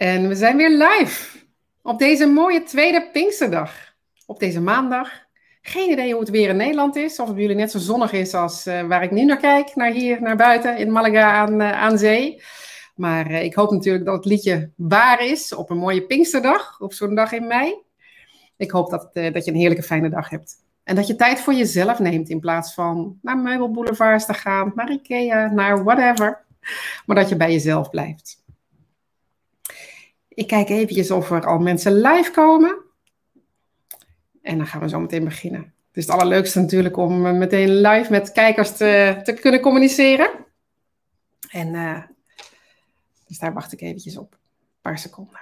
En we zijn weer live op deze mooie tweede Pinksterdag. Op deze maandag. Geen idee hoe het weer in Nederland is. Of het bij jullie net zo zonnig is als uh, waar ik nu naar kijk. Naar hier, naar buiten in Malaga aan, uh, aan zee. Maar uh, ik hoop natuurlijk dat het liedje waar is op een mooie Pinksterdag. Op zo'n dag in mei. Ik hoop dat, dat je een heerlijke fijne dag hebt. En dat je tijd voor jezelf neemt in plaats van naar meubelboulevards te gaan. Naar Ikea, naar whatever. Maar dat je bij jezelf blijft. Ik kijk eventjes of er al mensen live komen. En dan gaan we zo meteen beginnen. Het is het allerleukste natuurlijk om eh, meteen live met kijkers te, te kunnen communiceren. En uh, dus daar wacht ik eventjes op. Een paar seconden.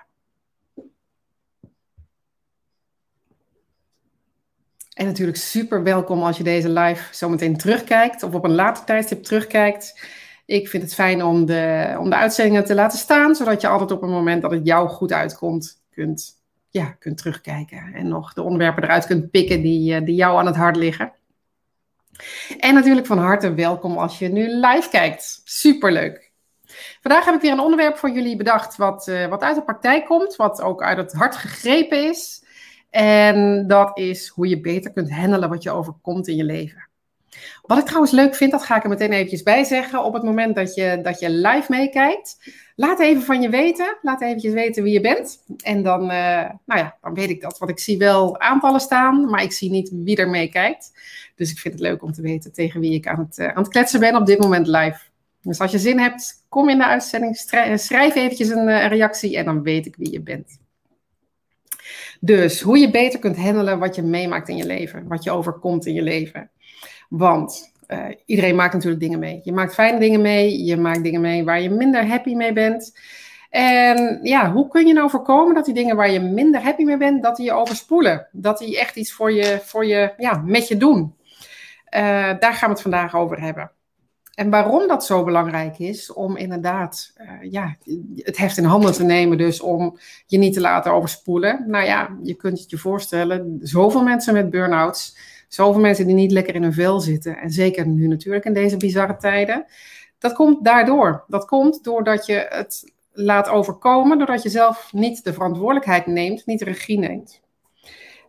En natuurlijk super welkom als je deze live zometeen terugkijkt of op een later tijdstip terugkijkt. Ik vind het fijn om de, om de uitzendingen te laten staan, zodat je altijd op een moment dat het jou goed uitkomt, kunt, ja, kunt terugkijken. En nog de onderwerpen eruit kunt pikken die, eh, die jou aan het hart liggen. En natuurlijk van harte welkom als je nu live kijkt. Superleuk. Vandaag heb ik weer een onderwerp voor jullie bedacht wat, uh, wat uit de praktijk komt, wat ook uit het hart gegrepen is. En dat is hoe je beter kunt handelen wat je overkomt in je leven. Wat ik trouwens leuk vind, dat ga ik er meteen eventjes bij zeggen. Op het moment dat je, dat je live meekijkt, laat even van je weten. Laat eventjes weten wie je bent. En dan, uh, nou ja, dan weet ik dat. Want ik zie wel aantallen staan, maar ik zie niet wie er meekijkt. Dus ik vind het leuk om te weten tegen wie ik aan het, uh, aan het kletsen ben op dit moment live. Dus als je zin hebt, kom in de uitzending, schrijf eventjes een reactie en dan weet ik wie je bent. Dus hoe je beter kunt handelen wat je meemaakt in je leven, wat je overkomt in je leven. Want uh, iedereen maakt natuurlijk dingen mee. Je maakt fijne dingen mee, je maakt dingen mee waar je minder happy mee bent. En ja, hoe kun je nou voorkomen dat die dingen waar je minder happy mee bent, dat die je overspoelen? Dat die echt iets voor je, voor je ja, met je doen? Uh, daar gaan we het vandaag over hebben. En waarom dat zo belangrijk is, om inderdaad uh, ja, het heft in handen te nemen, dus om je niet te laten overspoelen. Nou ja, je kunt het je voorstellen, zoveel mensen met burn-outs Zoveel mensen die niet lekker in hun vel zitten. En zeker nu natuurlijk in deze bizarre tijden. Dat komt daardoor. Dat komt doordat je het laat overkomen. Doordat je zelf niet de verantwoordelijkheid neemt, niet de regie neemt.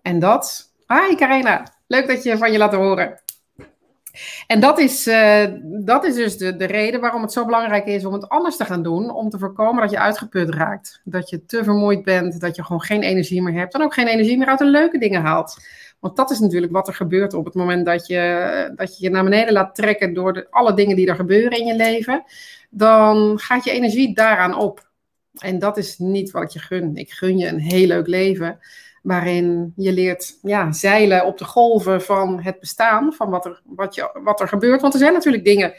En dat. Hi Karina, leuk dat je van je laat horen. En dat is, uh, dat is dus de, de reden waarom het zo belangrijk is om het anders te gaan doen. Om te voorkomen dat je uitgeput raakt. Dat je te vermoeid bent, dat je gewoon geen energie meer hebt. En ook geen energie meer uit de leuke dingen haalt. Want dat is natuurlijk wat er gebeurt op het moment dat je dat je, naar beneden laat trekken door de, alle dingen die er gebeuren in je leven. Dan gaat je energie daaraan op. En dat is niet wat ik je gun. Ik gun je een heel leuk leven. Waarin je leert ja, zeilen op de golven van het bestaan. Van wat er, wat, je, wat er gebeurt. Want er zijn natuurlijk dingen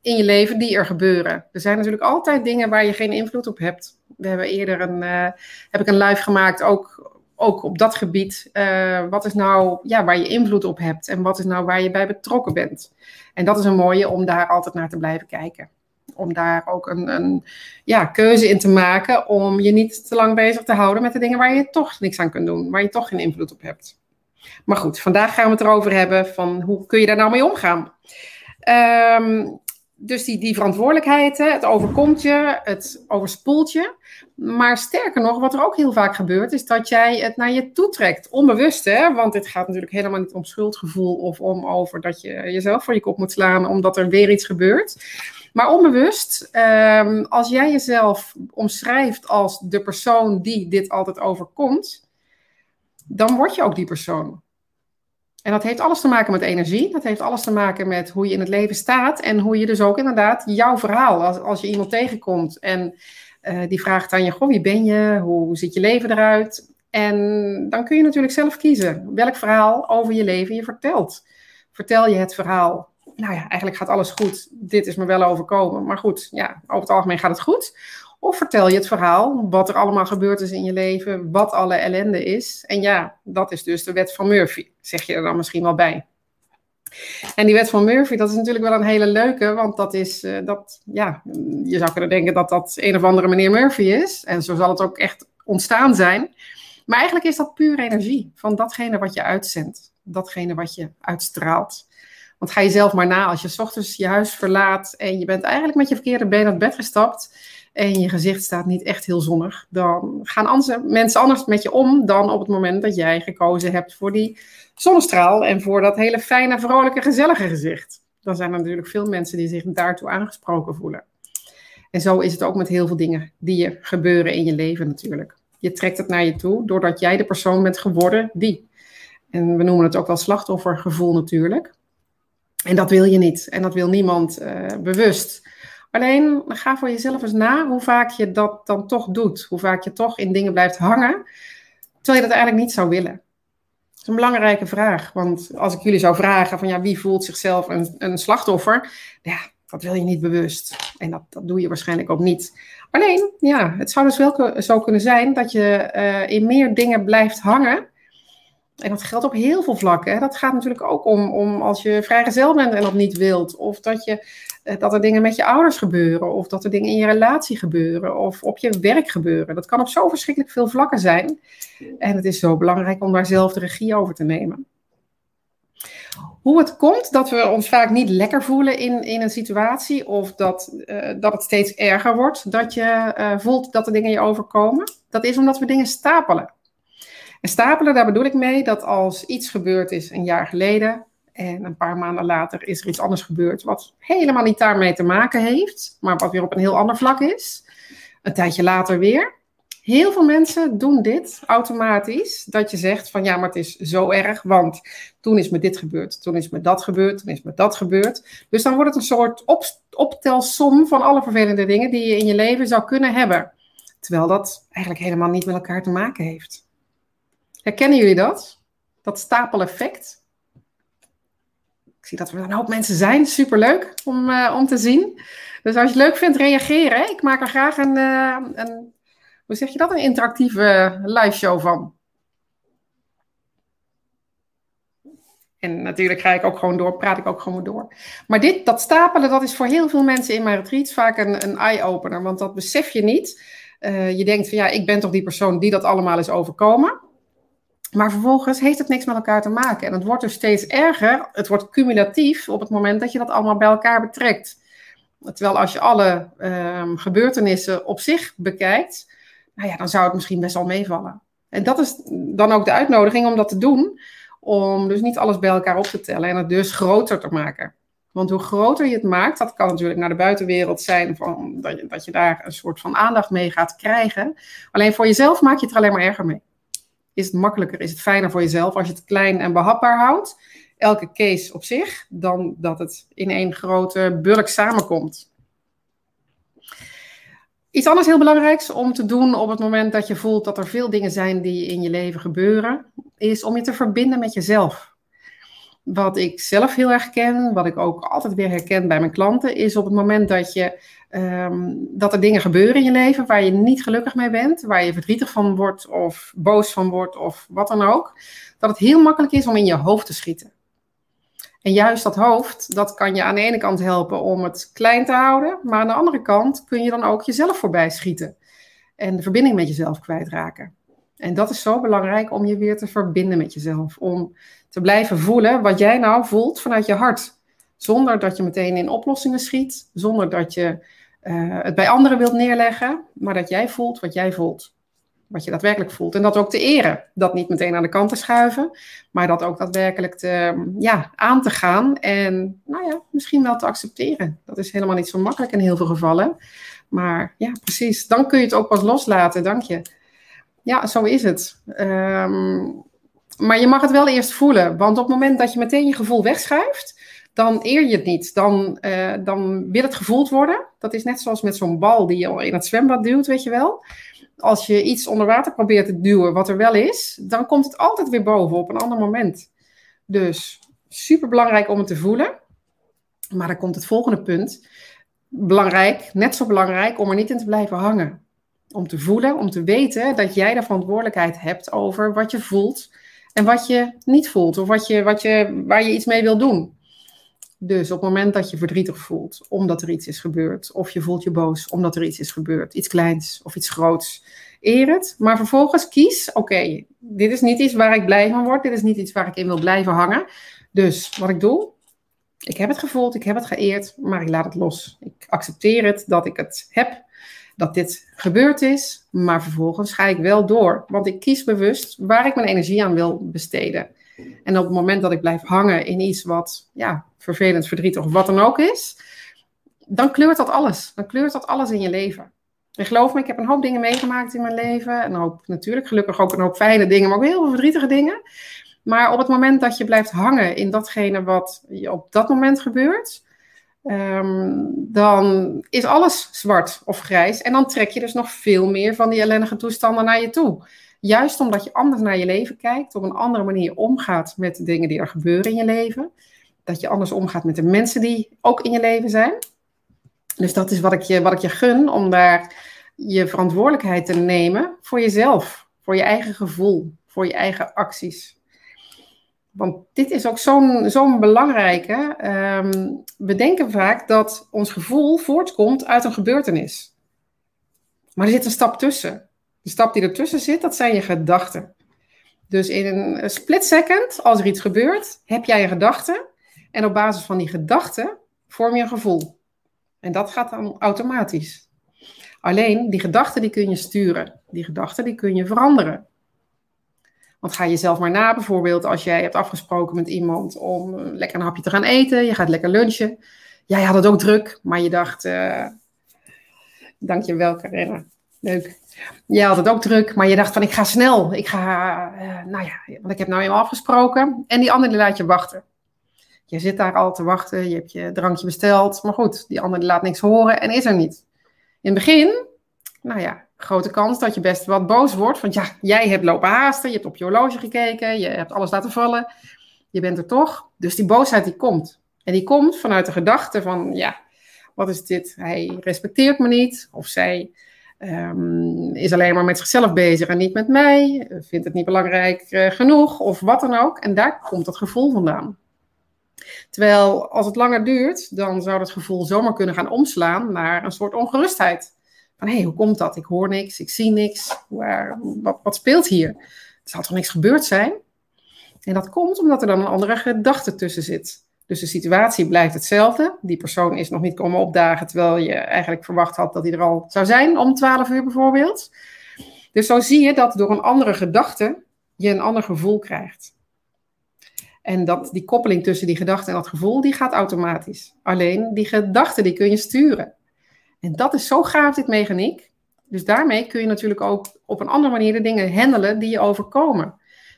in je leven die er gebeuren. Er zijn natuurlijk altijd dingen waar je geen invloed op hebt. We hebben eerder een, uh, heb ik een live gemaakt ook ook op dat gebied, uh, wat is nou ja, waar je invloed op hebt en wat is nou waar je bij betrokken bent. En dat is een mooie om daar altijd naar te blijven kijken. Om daar ook een, een ja, keuze in te maken om je niet te lang bezig te houden met de dingen waar je toch niks aan kunt doen, waar je toch geen invloed op hebt. Maar goed, vandaag gaan we het erover hebben van hoe kun je daar nou mee omgaan. Um, dus die, die verantwoordelijkheid, het overkomt je, het overspoelt je. Maar sterker nog, wat er ook heel vaak gebeurt, is dat jij het naar je toe trekt. Onbewust, hè? Want dit gaat natuurlijk helemaal niet om schuldgevoel of om over dat je jezelf voor je kop moet slaan omdat er weer iets gebeurt. Maar onbewust, um, als jij jezelf omschrijft als de persoon die dit altijd overkomt, dan word je ook die persoon. En dat heeft alles te maken met energie. Dat heeft alles te maken met hoe je in het leven staat. En hoe je dus ook inderdaad jouw verhaal, als, als je iemand tegenkomt en uh, die vraagt aan je: Goh, wie ben je? Hoe ziet je leven eruit? En dan kun je natuurlijk zelf kiezen welk verhaal over je leven je vertelt. Vertel je het verhaal, nou ja, eigenlijk gaat alles goed. Dit is me wel overkomen. Maar goed, ja, over het algemeen gaat het goed. Of vertel je het verhaal, wat er allemaal gebeurd is in je leven, wat alle ellende is. En ja, dat is dus de wet van Murphy, zeg je er dan misschien wel bij. En die wet van Murphy, dat is natuurlijk wel een hele leuke, want dat is, uh, dat, ja, je zou kunnen denken dat dat een of andere meneer Murphy is. En zo zal het ook echt ontstaan zijn. Maar eigenlijk is dat puur energie van datgene wat je uitzendt, datgene wat je uitstraalt. Want ga je zelf maar na, als je ochtends je huis verlaat en je bent eigenlijk met je verkeerde been uit bed gestapt, en je gezicht staat niet echt heel zonnig, dan gaan mensen anders met je om dan op het moment dat jij gekozen hebt voor die zonnestraal en voor dat hele fijne, vrolijke, gezellige gezicht. Dan zijn er natuurlijk veel mensen die zich daartoe aangesproken voelen. En zo is het ook met heel veel dingen die je gebeuren in je leven natuurlijk. Je trekt het naar je toe doordat jij de persoon bent geworden die. En we noemen het ook wel slachtoffergevoel natuurlijk. En dat wil je niet. En dat wil niemand uh, bewust. Alleen ga voor jezelf eens na hoe vaak je dat dan toch doet. Hoe vaak je toch in dingen blijft hangen, terwijl je dat eigenlijk niet zou willen. Dat is een belangrijke vraag. Want als ik jullie zou vragen van ja, wie voelt zichzelf een, een slachtoffer? Ja, dat wil je niet bewust. En dat, dat doe je waarschijnlijk ook niet. Alleen, ja, het zou dus wel zo kunnen zijn dat je uh, in meer dingen blijft hangen en dat geldt op heel veel vlakken. Dat gaat natuurlijk ook om, om als je vrijgezel bent en dat niet wilt. Of dat, je, eh, dat er dingen met je ouders gebeuren. Of dat er dingen in je relatie gebeuren. Of op je werk gebeuren. Dat kan op zo verschrikkelijk veel vlakken zijn. En het is zo belangrijk om daar zelf de regie over te nemen. Hoe het komt dat we ons vaak niet lekker voelen in, in een situatie. Of dat, uh, dat het steeds erger wordt. Dat je uh, voelt dat er dingen je overkomen. Dat is omdat we dingen stapelen. En stapelen, daar bedoel ik mee dat als iets gebeurd is een jaar geleden en een paar maanden later is er iets anders gebeurd wat helemaal niet daarmee te maken heeft, maar wat weer op een heel ander vlak is, een tijdje later weer. Heel veel mensen doen dit automatisch, dat je zegt van ja, maar het is zo erg, want toen is me dit gebeurd, toen is me dat gebeurd, toen is me dat gebeurd. Dus dan wordt het een soort op, optelsom van alle vervelende dingen die je in je leven zou kunnen hebben. Terwijl dat eigenlijk helemaal niet met elkaar te maken heeft. Herkennen jullie dat? Dat stapeleffect? Ik zie dat er een hoop mensen zijn. Superleuk om, uh, om te zien. Dus als je het leuk vindt, reageren. Ik maak er graag een, uh, een, hoe zeg je dat, een interactieve live show van. En natuurlijk ga ik ook gewoon door, praat ik ook gewoon door. Maar dit, dat stapelen, dat is voor heel veel mensen in mijn retreats vaak een, een eye-opener. Want dat besef je niet. Uh, je denkt van ja, ik ben toch die persoon die dat allemaal is overkomen. Maar vervolgens heeft het niks met elkaar te maken. En het wordt dus steeds erger. Het wordt cumulatief op het moment dat je dat allemaal bij elkaar betrekt. Terwijl als je alle um, gebeurtenissen op zich bekijkt, nou ja, dan zou het misschien best wel meevallen. En dat is dan ook de uitnodiging om dat te doen. Om dus niet alles bij elkaar op te tellen en het dus groter te maken. Want hoe groter je het maakt, dat kan natuurlijk naar de buitenwereld zijn, van, dat, je, dat je daar een soort van aandacht mee gaat krijgen. Alleen voor jezelf maak je het er alleen maar erger mee is het makkelijker, is het fijner voor jezelf als je het klein en behapbaar houdt. Elke case op zich, dan dat het in één grote bulk samenkomt. Iets anders heel belangrijks om te doen op het moment dat je voelt dat er veel dingen zijn die in je leven gebeuren, is om je te verbinden met jezelf. Wat ik zelf heel erg ken, wat ik ook altijd weer herken bij mijn klanten, is op het moment dat, je, um, dat er dingen gebeuren in je leven waar je niet gelukkig mee bent, waar je verdrietig van wordt of boos van wordt of wat dan ook, dat het heel makkelijk is om in je hoofd te schieten. En juist dat hoofd, dat kan je aan de ene kant helpen om het klein te houden, maar aan de andere kant kun je dan ook jezelf voorbij schieten en de verbinding met jezelf kwijtraken. En dat is zo belangrijk om je weer te verbinden met jezelf. Om te blijven voelen wat jij nou voelt vanuit je hart. Zonder dat je meteen in oplossingen schiet. Zonder dat je uh, het bij anderen wilt neerleggen. Maar dat jij voelt wat jij voelt. Wat je daadwerkelijk voelt. En dat ook te eren. Dat niet meteen aan de kant te schuiven. Maar dat ook daadwerkelijk te, ja, aan te gaan. En nou ja, misschien wel te accepteren. Dat is helemaal niet zo makkelijk in heel veel gevallen. Maar ja, precies. Dan kun je het ook pas loslaten. Dank je. Ja, zo is het. Um, maar je mag het wel eerst voelen. Want op het moment dat je meteen je gevoel wegschuift, dan eer je het niet. Dan, uh, dan wil het gevoeld worden. Dat is net zoals met zo'n bal die je in het zwembad duwt, weet je wel. Als je iets onder water probeert te duwen wat er wel is, dan komt het altijd weer boven op een ander moment. Dus super belangrijk om het te voelen. Maar dan komt het volgende punt. Belangrijk, net zo belangrijk om er niet in te blijven hangen om te voelen, om te weten dat jij de verantwoordelijkheid hebt over wat je voelt en wat je niet voelt, of wat je, wat je, waar je iets mee wil doen. Dus op het moment dat je verdrietig voelt omdat er iets is gebeurd, of je voelt je boos omdat er iets is gebeurd, iets kleins of iets groots, eer het. Maar vervolgens kies, oké, dit is niet iets waar ik blij van word, dit is niet iets waar ik in wil blijven hangen. Dus wat ik doe, ik heb het gevoeld, ik heb het geëerd, maar ik laat het los. Ik accepteer het dat ik het heb dat dit gebeurd is, maar vervolgens ga ik wel door. Want ik kies bewust waar ik mijn energie aan wil besteden. En op het moment dat ik blijf hangen in iets wat ja, vervelend, verdrietig of wat dan ook is, dan kleurt dat alles. Dan kleurt dat alles in je leven. En geloof me, ik heb een hoop dingen meegemaakt in mijn leven. Een hoop, natuurlijk, gelukkig ook een hoop fijne dingen, maar ook heel veel verdrietige dingen. Maar op het moment dat je blijft hangen in datgene wat je op dat moment gebeurt, ehm, dan is alles zwart of grijs. En dan trek je dus nog veel meer van die ellendige toestanden naar je toe. Juist omdat je anders naar je leven kijkt, op een andere manier omgaat met de dingen die er gebeuren in je leven. Dat je anders omgaat met de mensen die ook in je leven zijn. Dus dat is wat ik je, wat ik je gun, om daar je verantwoordelijkheid te nemen voor jezelf, voor je eigen gevoel, voor je eigen acties. Want dit is ook zo'n zo'n belangrijke. Ehm, we denken vaak dat ons gevoel voortkomt uit een gebeurtenis. Maar er zit een stap tussen. De stap die ertussen zit, dat zijn je gedachten. Dus in een split second, als er iets gebeurt, heb jij een gedachte. En op basis van die gedachte vorm je een gevoel. En dat gaat dan automatisch. Alleen, die gedachten die kun je sturen. Die gedachten die kun je veranderen. Want ga je zelf maar na, bijvoorbeeld als jij hebt afgesproken met iemand om eh, lekker een hapje te gaan eten. Je gaat lekker lunchen. Jij had het ook druk, maar je dacht... Uh, Dank je wel, Carina. Leuk. Jij had het ook druk, maar je dacht van ik ga snel. Ik ga, uh, nou ja, want ik heb nou eenmaal afgesproken. En die andere die laat je wachten. Je zit daar al te wachten, je hebt je drankje besteld. Maar goed, die andere laat niks horen en is er niet. In het begin, nou ja, grote kans dat je best wat boos wordt. Want ja, jij hebt lopen haasten, je hebt op je horloge gekeken, je hebt alles laten vallen. Je bent er toch. Dus die boosheid die komt. En die komt vanuit de gedachte van, ja, wat is dit? Hij respecteert me niet. Of zij um, is alleen maar met zichzelf bezig en niet met mij. Vindt het niet belangrijk uh, genoeg of wat dan ook. En daar komt dat gevoel vandaan. Terwijl als het langer duurt, dan zou dat gevoel zomaar kunnen gaan omslaan naar een soort ongerustheid. Hé, hoe komt dat? Ik hoor niks, ik zie niks. Waar, wat, wat speelt hier? Er zal toch niks gebeurd zijn? En dat komt omdat er dan een andere gedachte tussen zit. Dus de situatie blijft hetzelfde. Die persoon is nog niet komen opdagen, terwijl je eigenlijk verwacht had dat hij er al zou zijn om 12 uur bijvoorbeeld. Dus zo zie je dat door een andere gedachte je een ander gevoel krijgt. En dat die koppeling tussen die gedachte en dat gevoel, die gaat automatisch. Alleen die gedachte, die kun je sturen. En dat is zo gaaf, dit mechaniek. Dus daarmee kun je natuurlijk ook op een andere manier de dingen handelen die je overkomen.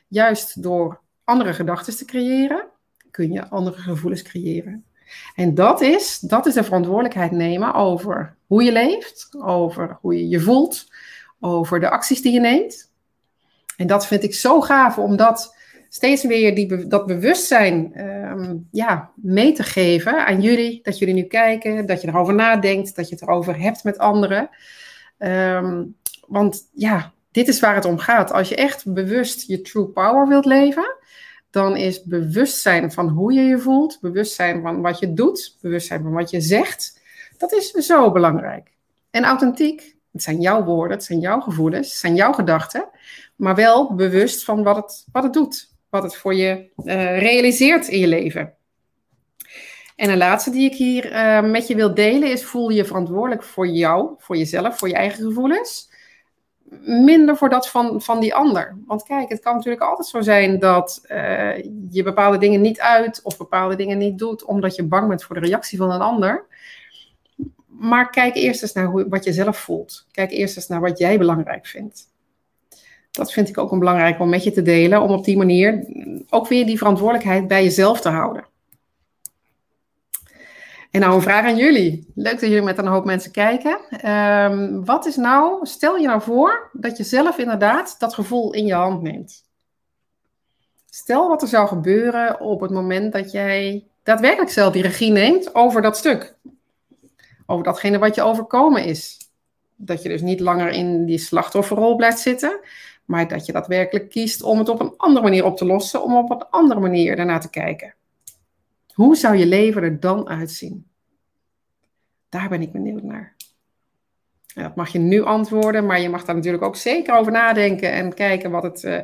Juist door andere gedachten te creëren, kun je andere gevoelens creëren. En dat is, dat is de verantwoordelijkheid nemen over hoe je leeft, over hoe je je voelt, over de acties die je neemt. En dat vind ik zo gaaf, omdat steeds weer die, dat bewustzijn um, ja, mee te geven aan jullie. Dat jullie nu kijken, dat je erover nadenkt, dat je het erover hebt met anderen. Um, want ja, dit is waar het om gaat. Als je echt bewust je true power wilt leven, dan is bewustzijn van hoe je je voelt, bewustzijn van wat je doet, bewustzijn van wat je zegt, dat is zo belangrijk. En authentiek, het zijn jouw woorden, het zijn jouw gevoelens, het zijn jouw gedachten, maar wel bewust van wat het, wat het doet wat het voor je uh, realiseert in je leven. En een laatste die ik hier uh, met je wil delen is: voel je verantwoordelijk voor jou, voor jezelf, voor je eigen gevoelens. Minder voor dat van, van die ander. Want kijk, het kan natuurlijk altijd zo zijn dat uh, je bepaalde dingen niet uit of bepaalde dingen niet doet, omdat je bang bent voor de reactie van een ander. Maar kijk eerst eens naar hoe, wat je zelf voelt. Kijk eerst eens naar wat jij belangrijk vindt dat vind ik ook een belangrijk om met je te delen, om op die manier ook weer die verantwoordelijkheid bij jezelf te houden. En nou een vraag aan jullie. Leuk dat jullie met een hoop mensen kijken. Um, wat is nou, stel je nou voor dat je zelf inderdaad dat gevoel in je hand neemt. Stel wat er zou gebeuren op het moment dat jij daadwerkelijk zelf die regie neemt over dat stuk. Over datgene wat je overkomen is. Dat je dus niet langer in die slachtofferrol blijft zitten, maar dat je daadwerkelijk kiest om het op een andere manier op te lossen, om op een andere manier daarna te kijken. Hoe zou je leven er dan uitzien? Daar ben ik benieuwd naar. dat mag je nu antwoorden, maar je mag daar natuurlijk ook zeker over nadenken en kijken wat het, uh,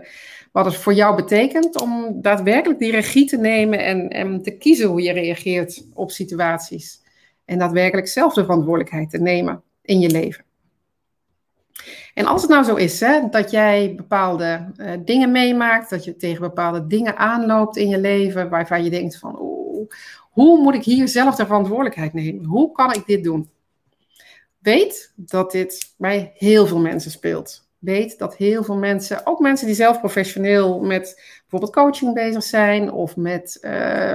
wat het voor jou betekent om daadwerkelijk die regie te nemen en, en te kiezen hoe je reageert op situaties. En daadwerkelijk zelf de verantwoordelijkheid te nemen in je leven. En als het nou zo is hè, dat jij bepaalde uh, dingen meemaakt, dat je tegen bepaalde dingen aanloopt in je leven, waarvan je denkt van, hoe moet ik hier zelf de verantwoordelijkheid nemen? Hoe kan ik dit doen? Weet dat dit bij heel veel mensen speelt. Weet dat heel veel mensen, ook mensen die zelf professioneel met bijvoorbeeld coaching bezig zijn of met uh,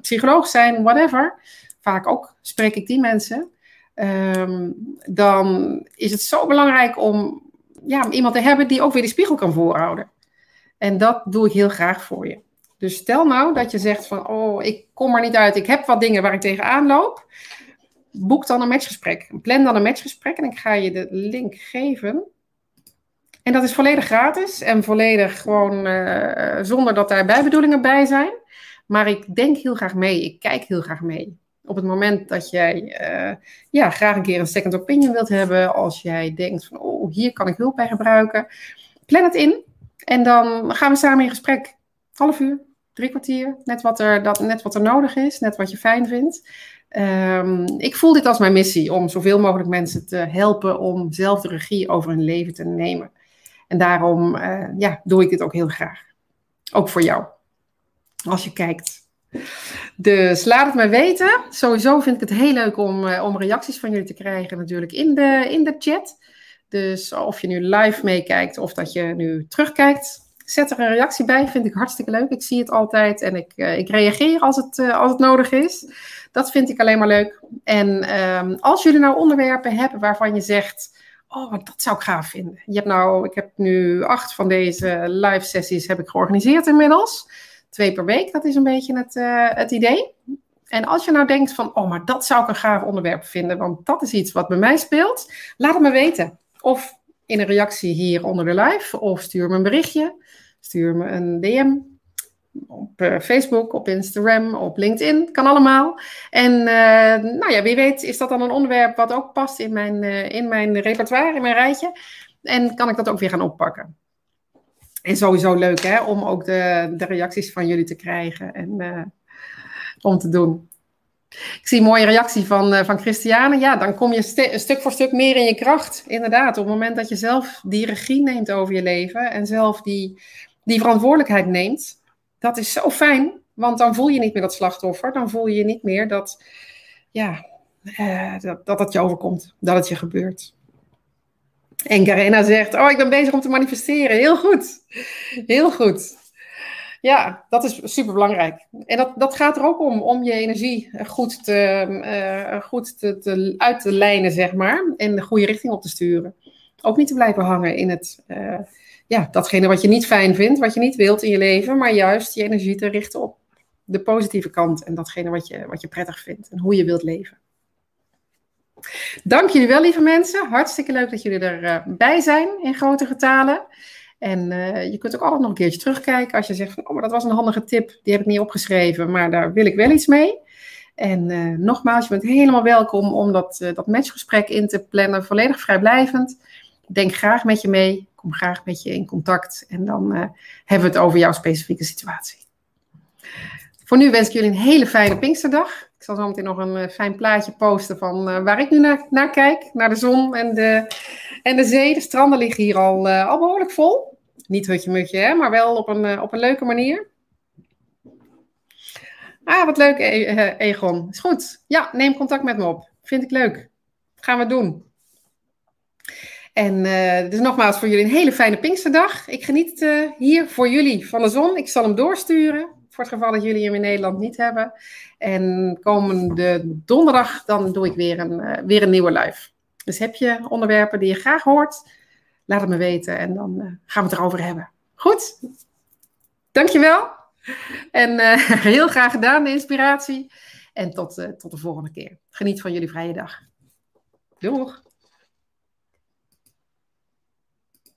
psycholoog zijn, whatever. Vaak ook spreek ik die mensen. Um, dan is het zo belangrijk om ja, iemand te hebben die ook weer die spiegel kan voorhouden. En dat doe ik heel graag voor je. Dus stel nou dat je zegt van, oh, ik kom er niet uit, ik heb wat dingen waar ik tegenaan loop. Boek dan een matchgesprek. Plan dan een matchgesprek en ik ga je de link geven. En dat is volledig gratis en volledig gewoon uh, zonder dat daar bijbedoelingen bij zijn. Maar ik denk heel graag mee, ik kijk heel graag mee. Op het moment dat jij uh, ja, graag een keer een second opinion wilt hebben, als jij denkt van, oh, hier kan ik hulp bij gebruiken, plan het in en dan gaan we samen in gesprek. Half uur, drie kwartier, net wat er, dat, net wat er nodig is, net wat je fijn vindt. Um, ik voel dit als mijn missie om zoveel mogelijk mensen te helpen om zelf de regie over hun leven te nemen. En daarom uh, ja, doe ik dit ook heel graag. Ook voor jou. Als je kijkt. Dus laat het mij weten. Sowieso vind ik het heel leuk om, uh, om reacties van jullie te krijgen natuurlijk in de, in de chat. Dus of je nu live meekijkt of dat je nu terugkijkt, zet er een reactie bij. Vind ik hartstikke leuk. Ik zie het altijd en ik, uh, ik reageer als het, uh, als het nodig is. Dat vind ik alleen maar leuk. En um, als jullie nou onderwerpen hebben waarvan je zegt. Oh, dat zou ik gaaf vinden. Je hebt nou, ik heb nu acht van deze live sessies heb ik georganiseerd inmiddels. Twee per week, dat is een beetje het, uh, het idee. En als je nou denkt van, oh, maar dat zou ik een gaaf onderwerp vinden, want dat is iets wat bij mij speelt, laat het me weten. Of in een reactie hier onder de live, of stuur me een berichtje, stuur me een DM op uh, Facebook, op Instagram, op LinkedIn, kan allemaal. En uh, nou ja, wie weet is dat dan een onderwerp wat ook past in mijn, in mijn repertoire, in mijn rijtje. En kan ik dat ook weer gaan oppakken. En sowieso leuk hè, om ook de, de reacties van jullie te krijgen en om te doen. Ik zie een mooie reactie van, uh, van Christiane. Ja, dan kom je st stuk voor stuk meer in je kracht. Inderdaad, op het moment dat je zelf die regie neemt over je leven en zelf die, die verantwoordelijkheid neemt, dat is zo fijn, want dan voel je niet meer dat slachtoffer. Dan voel je niet meer dat, ja, uh, dat, dat het je overkomt, dat het je gebeurt. En Carena zegt, oh, ik ben bezig om te manifesteren. Heel goed, heel goed. Ja, dat is super belangrijk. En dat, dat gaat er ook om, om je energie goed, te, uh, goed te, te, uit te lijnen, zeg maar. En de goede richting op te sturen. Ook niet te blijven hangen in het, uh, ja, datgene wat je niet fijn vindt, wat je niet wilt in je leven. Maar juist je energie te richten op de positieve kant. En datgene wat je, wat je prettig vindt en hoe je wilt leven. Dank jullie wel, lieve mensen. Hartstikke leuk dat jullie erbij uh, zijn in grote getalen. En uh, je kunt ook altijd nog een keertje terugkijken als je zegt van, oh, maar dat was een handige tip, die heb ik niet opgeschreven, maar daar wil ik wel iets mee. En uh, nogmaals, je bent helemaal welkom om dat, uh, dat matchgesprek in te plannen, volledig vrijblijvend. Denk graag met je mee, kom graag met je in contact en dan hebben we het over jouw specifieke situatie. Voor nu wens ik jullie een hele fijne Pinksterdag. Ik zal zo meteen nog een fijn plaatje posten van waar ik nu naar, naar kijk, naar de zon en de, en de zee. De stranden liggen hier al, al behoorlijk vol. Niet hutje-mutje, hè, maar wel op een, op een leuke manier. Ah, wat leuk, e Egon. Is goed. Ja, neem contact met me op. Vind ik leuk. Gaan we doen. En uh, dus nogmaals voor jullie een hele fijne Pinksterdag. Ik geniet hier voor jullie van de zon. Ik zal hem doorsturen. Voor het geval dat jullie hem in Nederland niet hebben. En komende donderdag dan doe ik weer een, uh, weer een nieuwe live. Dus heb je onderwerpen die je graag hoort, laat het me weten en dan uh, gaan we het erover hebben. Goed? Dankjewel. En uh, heel graag gedaan, de inspiratie. En tot, tot de volgende keer. Geniet van jullie vrije dag. Doeg!